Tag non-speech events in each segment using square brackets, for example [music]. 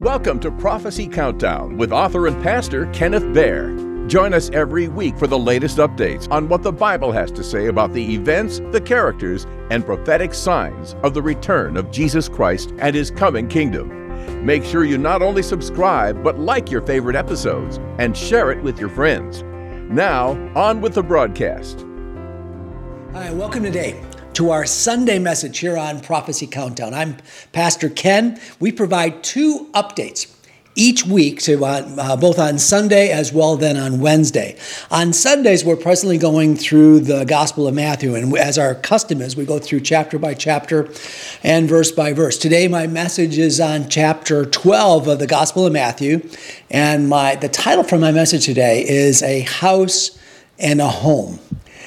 Welcome to Prophecy Countdown with author and pastor Kenneth Baer. Join us every week for the latest updates on what the Bible has to say about the events, the characters, and prophetic signs of the return of Jesus Christ and his coming kingdom. Make sure you not only subscribe, but like your favorite episodes and share it with your friends. Now, on with the broadcast. Hi, welcome today to our Sunday message here on Prophecy Countdown. I'm Pastor Ken. We provide two updates each week, to, uh, uh, both on Sunday as well then on Wednesday. On Sundays, we're presently going through the Gospel of Matthew, and as our custom is, we go through chapter by chapter and verse by verse. Today, my message is on chapter 12 of the Gospel of Matthew, and my the title for my message today is A House and a Home.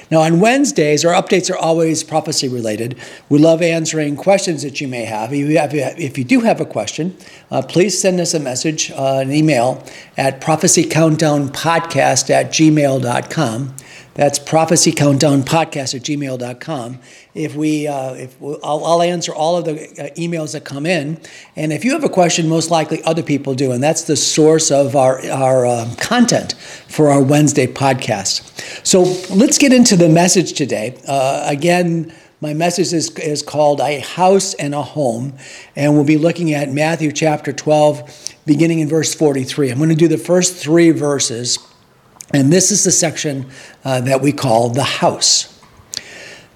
Now, on Wednesdays, our updates are always prophecy related. We love answering questions that you may have. If you, have, if you do have a question, uh, please send us a message, uh, an email at prophecycountdownpodcast at gmail.com. That's prophecycountdownpodcast at gmail.com. If we, uh, if we, I'll, I'll, answer all of the uh, emails that come in. And if you have a question, most likely other people do. And that's the source of our, our uh, content for our Wednesday podcast. So let's get into the message today. Uh, again, my message is, is called A House and a Home. And we'll be looking at Matthew chapter 12, beginning in verse 43. I'm going to do the first three verses and this is the section uh, that we call the house.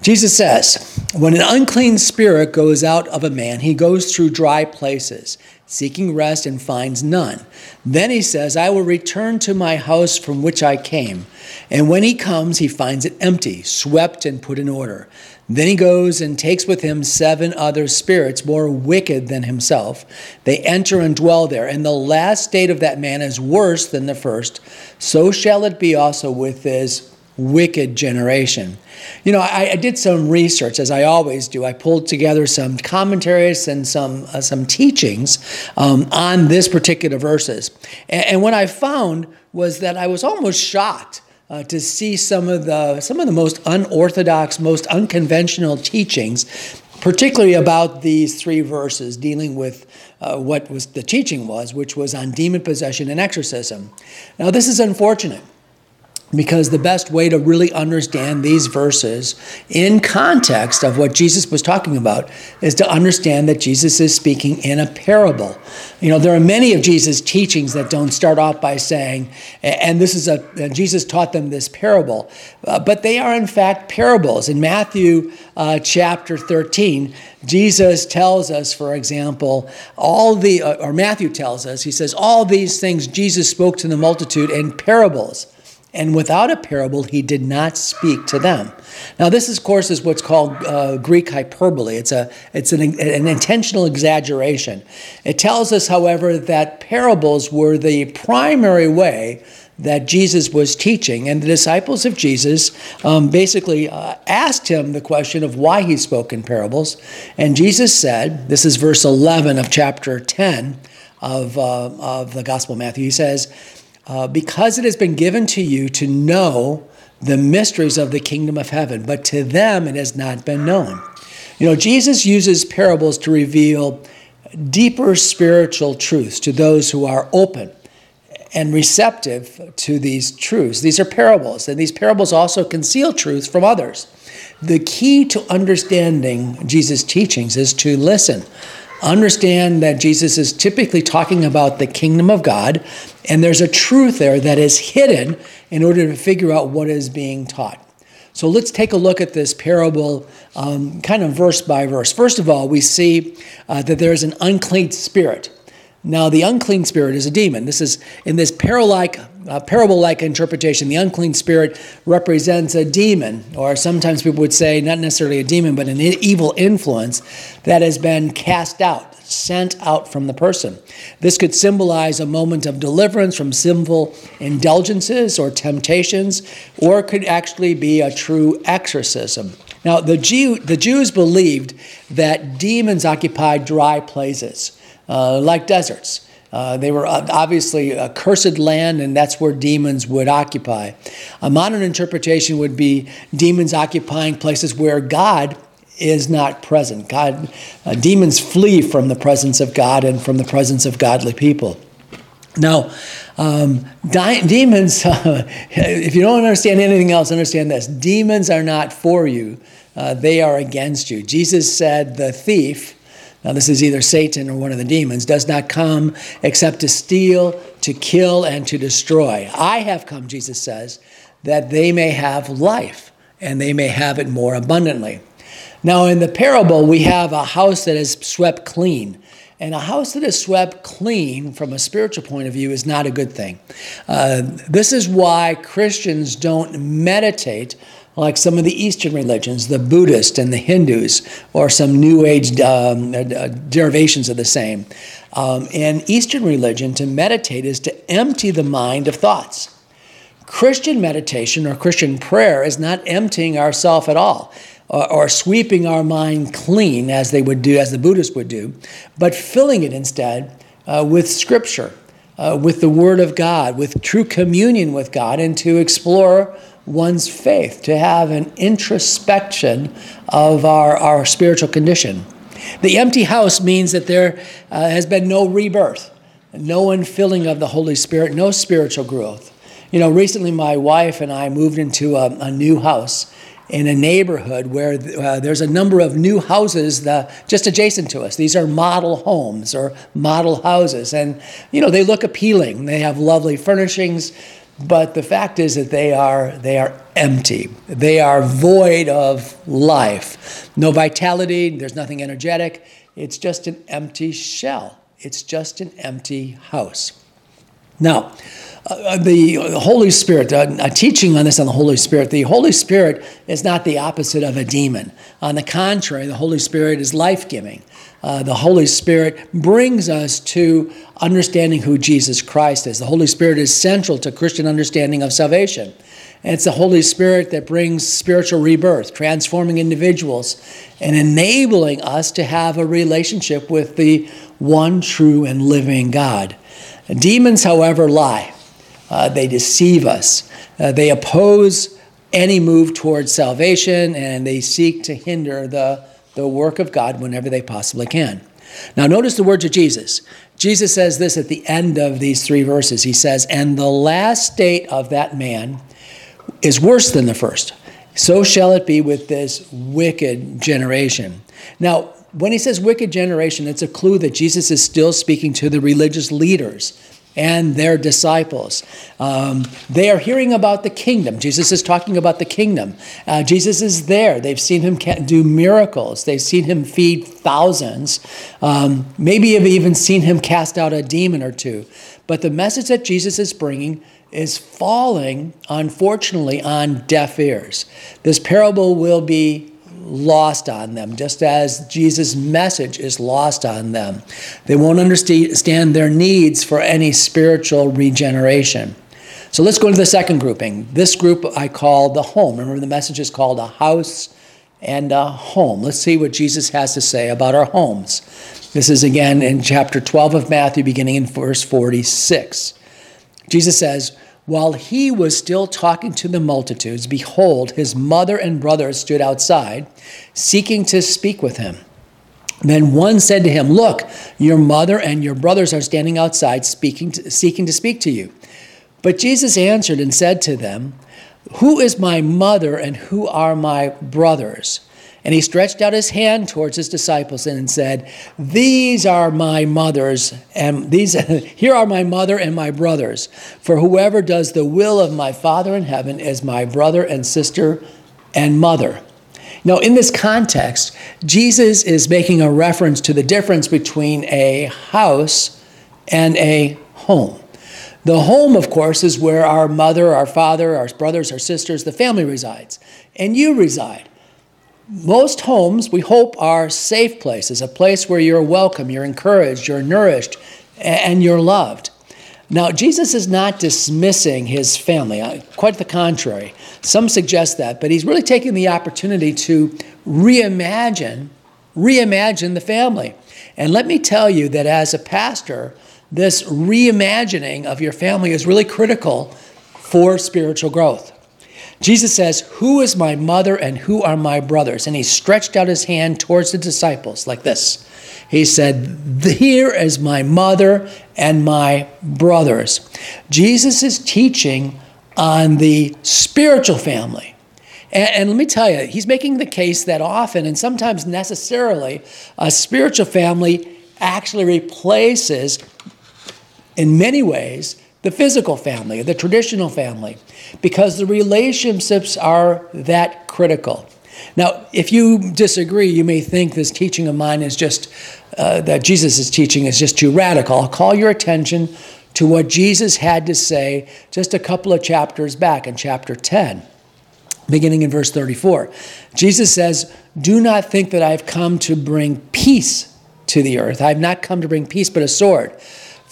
Jesus says, When an unclean spirit goes out of a man, he goes through dry places, seeking rest and finds none. Then he says, I will return to my house from which I came. And when he comes, he finds it empty, swept, and put in order. Then he goes and takes with him seven other spirits more wicked than himself. They enter and dwell there, and the last state of that man is worse than the first. So shall it be also with this wicked generation. You know, I, I did some research, as I always do. I pulled together some commentaries and some uh, some teachings um, on this particular verses, and, and what I found was that I was almost shocked uh, to see some of the some of the most unorthodox, most unconventional teachings, particularly about these three verses dealing with uh, what was the teaching was, which was on demon possession and exorcism. Now, this is unfortunate because the best way to really understand these verses in context of what Jesus was talking about is to understand that Jesus is speaking in a parable. You know, there are many of Jesus' teachings that don't start off by saying, and this is a, Jesus taught them this parable, uh, but they are in fact parables. In Matthew uh, chapter 13, Jesus tells us, for example, all the, uh, or Matthew tells us, he says, all these things Jesus spoke to the multitude in parables and without a parable he did not speak to them now this of course is what's called uh, greek hyperbole it's a it's an, an intentional exaggeration it tells us however that parables were the primary way that Jesus was teaching. And the disciples of Jesus um, basically uh, asked him the question of why he spoke in parables. And Jesus said, this is verse 11 of chapter 10 of, uh, of the Gospel of Matthew. He says, uh, because it has been given to you to know the mysteries of the kingdom of heaven, but to them it has not been known. You know, Jesus uses parables to reveal deeper spiritual truths to those who are open and receptive to these truths. These are parables, and these parables also conceal truths from others. The key to understanding Jesus' teachings is to listen understand that Jesus is typically talking about the kingdom of God, and there's a truth there that is hidden in order to figure out what is being taught. So let's take a look at this parable um, kind of verse by verse. First of all, we see uh, that there is an unclean spirit. Now, the unclean spirit is a demon. This is in this parable-like, uh, parable-like interpretation. The unclean spirit represents a demon, or sometimes people would say not necessarily a demon, but an evil influence that has been cast out, sent out from the person. This could symbolize a moment of deliverance from sinful indulgences or temptations, or it could actually be a true exorcism. Now, the, Jew, the Jews believed that demons occupied dry places uh, like deserts. Uh, they were obviously a cursed land, and that's where demons would occupy. A modern interpretation would be demons occupying places where God is not present. God, uh, demons flee from the presence of God and from the presence of godly people. Now, um, di- demons, [laughs] if you don't understand anything else, understand this demons are not for you, uh, they are against you. Jesus said, The thief, now this is either Satan or one of the demons, does not come except to steal, to kill, and to destroy. I have come, Jesus says, that they may have life and they may have it more abundantly. Now, in the parable, we have a house that is swept clean. And a house that is swept clean from a spiritual point of view is not a good thing. Uh, this is why Christians don't meditate like some of the Eastern religions, the Buddhist and the Hindus, or some New Age um, uh, derivations of the same. Um, in Eastern religion, to meditate is to empty the mind of thoughts. Christian meditation or Christian prayer is not emptying ourself at all or, sweeping our mind clean as they would do, as the Buddhists would do, but filling it instead uh, with Scripture, uh, with the Word of God, with true communion with God, and to explore one's faith, to have an introspection of our, our spiritual condition. The empty house means that there uh, has been no rebirth, no infilling of the Holy Spirit, no spiritual growth. You know, recently my wife and I moved into a, a new house in a neighborhood where uh, there's a number of new houses just adjacent to us. These are model homes or model houses. And, you know, they look appealing. They have lovely furnishings. But the fact is that they are, they are empty. They are void of life. No vitality, there's nothing energetic. It's just an empty shell. It's just an empty house. Now, uh, the Holy Spirit, uh, a teaching on this on the Holy Spirit, the Holy Spirit is not the opposite of a demon. On the contrary, the Holy Spirit is life giving. Uh, the Holy Spirit brings us to understanding who Jesus Christ is. The Holy Spirit is central to Christian understanding of salvation. And it's the Holy Spirit that brings spiritual rebirth, transforming individuals and enabling us to have a relationship with the one true and living God. Demons, however, lie. Uh, they deceive us. Uh, they oppose any move towards salvation and they seek to hinder the, the work of God whenever they possibly can. Now, notice the words of Jesus. Jesus says this at the end of these three verses. He says, And the last state of that man is worse than the first. So shall it be with this wicked generation. Now, when he says wicked generation, it's a clue that Jesus is still speaking to the religious leaders and their disciples. Um, they are hearing about the kingdom. Jesus is talking about the kingdom. Uh, Jesus is there. They've seen him do miracles, they've seen him feed thousands. Um, maybe have even seen him cast out a demon or two. But the message that Jesus is bringing is falling, unfortunately, on deaf ears. This parable will be lost on them, just as Jesus' message is lost on them. They won't understand their needs for any spiritual regeneration. So let's go to the second grouping. This group I call the home. Remember, the message is called a house and a home. Let's see what Jesus has to say about our homes. This is again in chapter 12 of Matthew, beginning in verse 46. Jesus says, while he was still talking to the multitudes, behold, his mother and brothers stood outside, seeking to speak with him. Then one said to him, Look, your mother and your brothers are standing outside, speaking to, seeking to speak to you. But Jesus answered and said to them, Who is my mother and who are my brothers? And he stretched out his hand towards his disciples and said, These are my mothers, and these [laughs] here are my mother and my brothers. For whoever does the will of my Father in heaven is my brother and sister and mother. Now, in this context, Jesus is making a reference to the difference between a house and a home. The home, of course, is where our mother, our father, our brothers, our sisters, the family resides, and you reside. Most homes, we hope, are safe places, a place where you're welcome, you're encouraged, you're nourished, and you're loved. Now, Jesus is not dismissing his family, uh, quite the contrary. Some suggest that, but he's really taking the opportunity to reimagine, reimagine the family. And let me tell you that as a pastor, this reimagining of your family is really critical for spiritual growth. Jesus says, Who is my mother and who are my brothers? And he stretched out his hand towards the disciples like this. He said, Here is my mother and my brothers. Jesus is teaching on the spiritual family. And, and, let me tell you, he's making the case that often and sometimes necessarily a spiritual family actually replaces, in many ways, the physical family, the traditional family, because the relationships are that critical. Now, if you disagree, you may think this teaching of mine is just, uh, that Jesus is teaching is just too radical. I'll call your attention to what Jesus had to say just a couple of chapters back in chapter 10, beginning in verse 34. Jesus says, Do not think that I've come to bring peace to the earth. I have not come to bring peace, but a sword.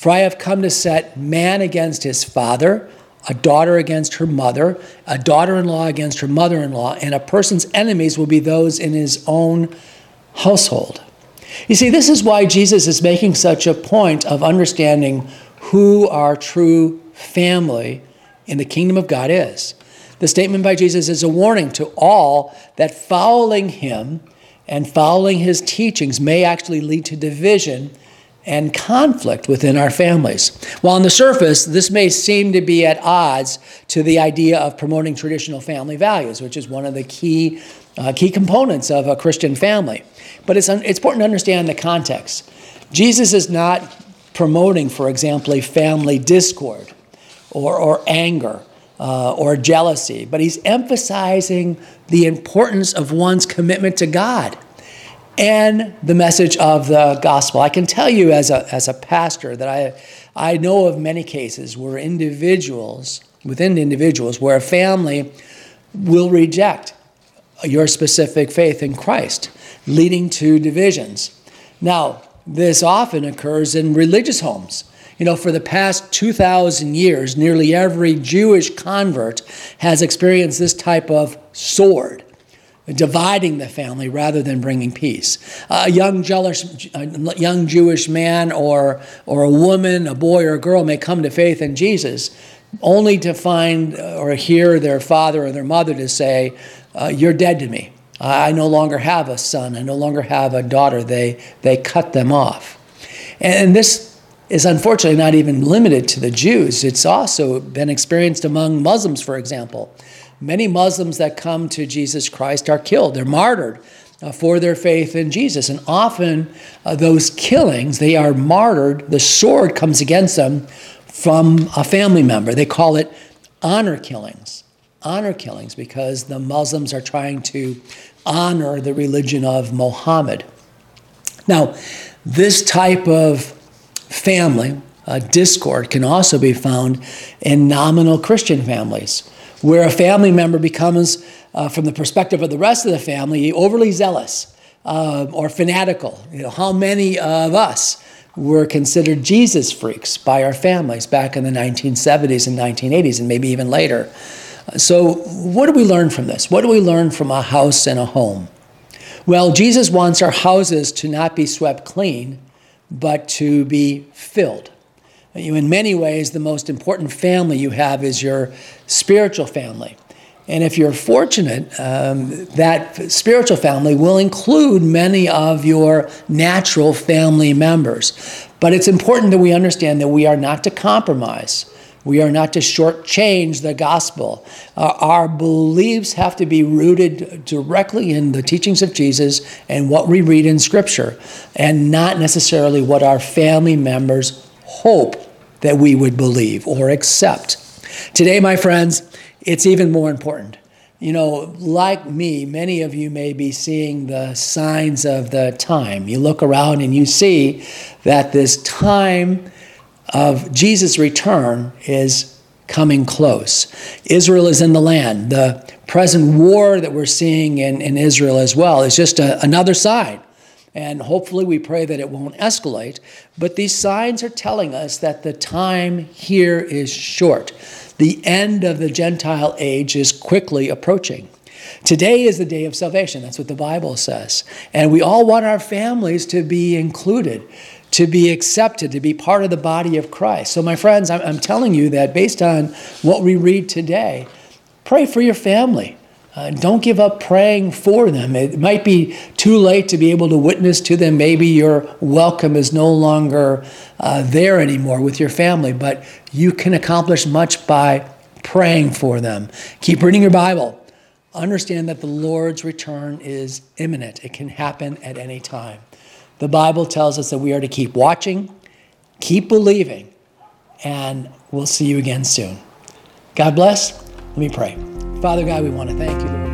For I have come to set man against his father, a daughter against her mother, a daughter in law against her mother in law, and a person's enemies will be those in his own household. You see, this is why Jesus is making such a point of understanding who our true family in the kingdom of God is. The statement by Jesus is a warning to all that following him and following his teachings may actually lead to division and conflict within our families. While on the surface, this may seem to be at odds to the idea of promoting traditional family values, which is one of the key, uh, key components of a Christian family. But it's, it's important to understand the context. Jesus is not promoting, for example, a family discord or, or anger uh, or jealousy, but he's emphasizing the importance of one's commitment to God and the message of the gospel. I can tell you as a, as a pastor that I, I know of many cases where individuals, within individuals, where a family will reject your specific faith in Christ, leading to divisions. Now, this often occurs in religious homes. You know, for the past 2,000 years, nearly every Jewish convert has experienced this type of sword dividing the family rather than bringing peace. a young, jealous, a young Jewish man or, or a woman, a boy or a girl may come to faith in Jesus only to find or hear their father or their mother to say, uh, You're dead to me. I no longer have a son. I no longer have a daughter. They, they cut them off. And this is unfortunately not even limited to the Jews. It's also been experienced among Muslims, for example. Many Muslims that come to Jesus Christ are killed, they're martyred. Uh, for their faith in Jesus. And often uh, those killings, they are martyred, the sword comes against them from a family member. They call it honor killings. Honor killings because the Muslims are trying to honor the religion of Mohammed. Now, this type of family, uh, discord, can also be found in nominal Christian families where a family member becomes, uh, from the perspective of the rest of the family, overly zealous uh, or fanatical. You know, how many of us were considered Jesus freaks by our families back in the 1970s and 1980s, and maybe even later? So, what do we learn from this? What do we learn from a house and a home? Well, Jesus wants our houses to not be swept clean, but to be filled. In many ways, the most important family you have is your spiritual family. And if you're fortunate, um, that spiritual family will include many of your natural family members. But it's important that we understand that we are not to compromise. We are not to shortchange the gospel. Uh, our beliefs have to be rooted directly in the teachings of Jesus and what we read in Scripture, and not necessarily what our family members hope that we would believe or accept. Today, my friends, it's even more important. You know, like me, many of you may be seeing the signs of the time. You look around and you see that this time of Jesus' return is coming close. Israel is in the land. The present war that we're seeing in, in Israel as well is just a, another sign and hopefully, we pray that it won't escalate. But these signs are telling us that the time here is short. The end of the Gentile age is quickly approaching. Today is the day of salvation. That's what the Bible says. And we all want our families to be included, to be accepted, to be part of the body of Christ. So, my friends, I'm, telling you that based on what we read today, pray for your family. Uh, don't give up praying for them. It might be too late to be able to witness to them. Maybe your welcome is no longer uh, there anymore with your family, but you can accomplish much by praying for them. Keep reading your Bible. Understand that the Lord's return is imminent, it can happen at any time. The Bible tells us that we are to keep watching, keep believing, and we'll see you again soon. God bless. Let me pray. Father God, we want to thank you, Lord.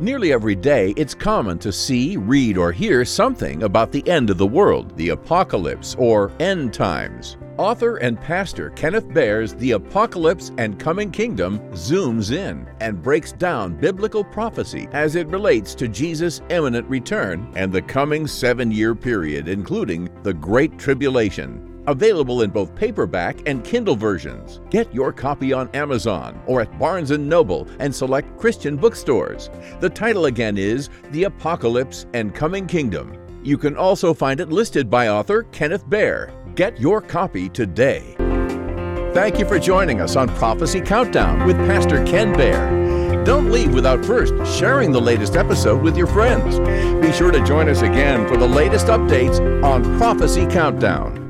Nearly every day, it's common to see, read, or hear something about the end of the world, the apocalypse, or end times. Author and pastor Kenneth Baer's The Apocalypse and Coming Kingdom zooms in and breaks down biblical prophecy as it relates to Jesus' imminent return and the coming seven year period, including the Great Tribulation. Available in both paperback and Kindle versions. Get your copy on Amazon or at Barnes & Noble and select Christian bookstores. The title again is The Apocalypse and Coming Kingdom. You can also find it listed by author Kenneth Baer. Get your copy today. Thank you for joining us on Prophecy Countdown with Pastor Ken Baer. Don't leave without first sharing the latest episode with your friends. Be sure to join us again for the latest updates on Prophecy Countdown.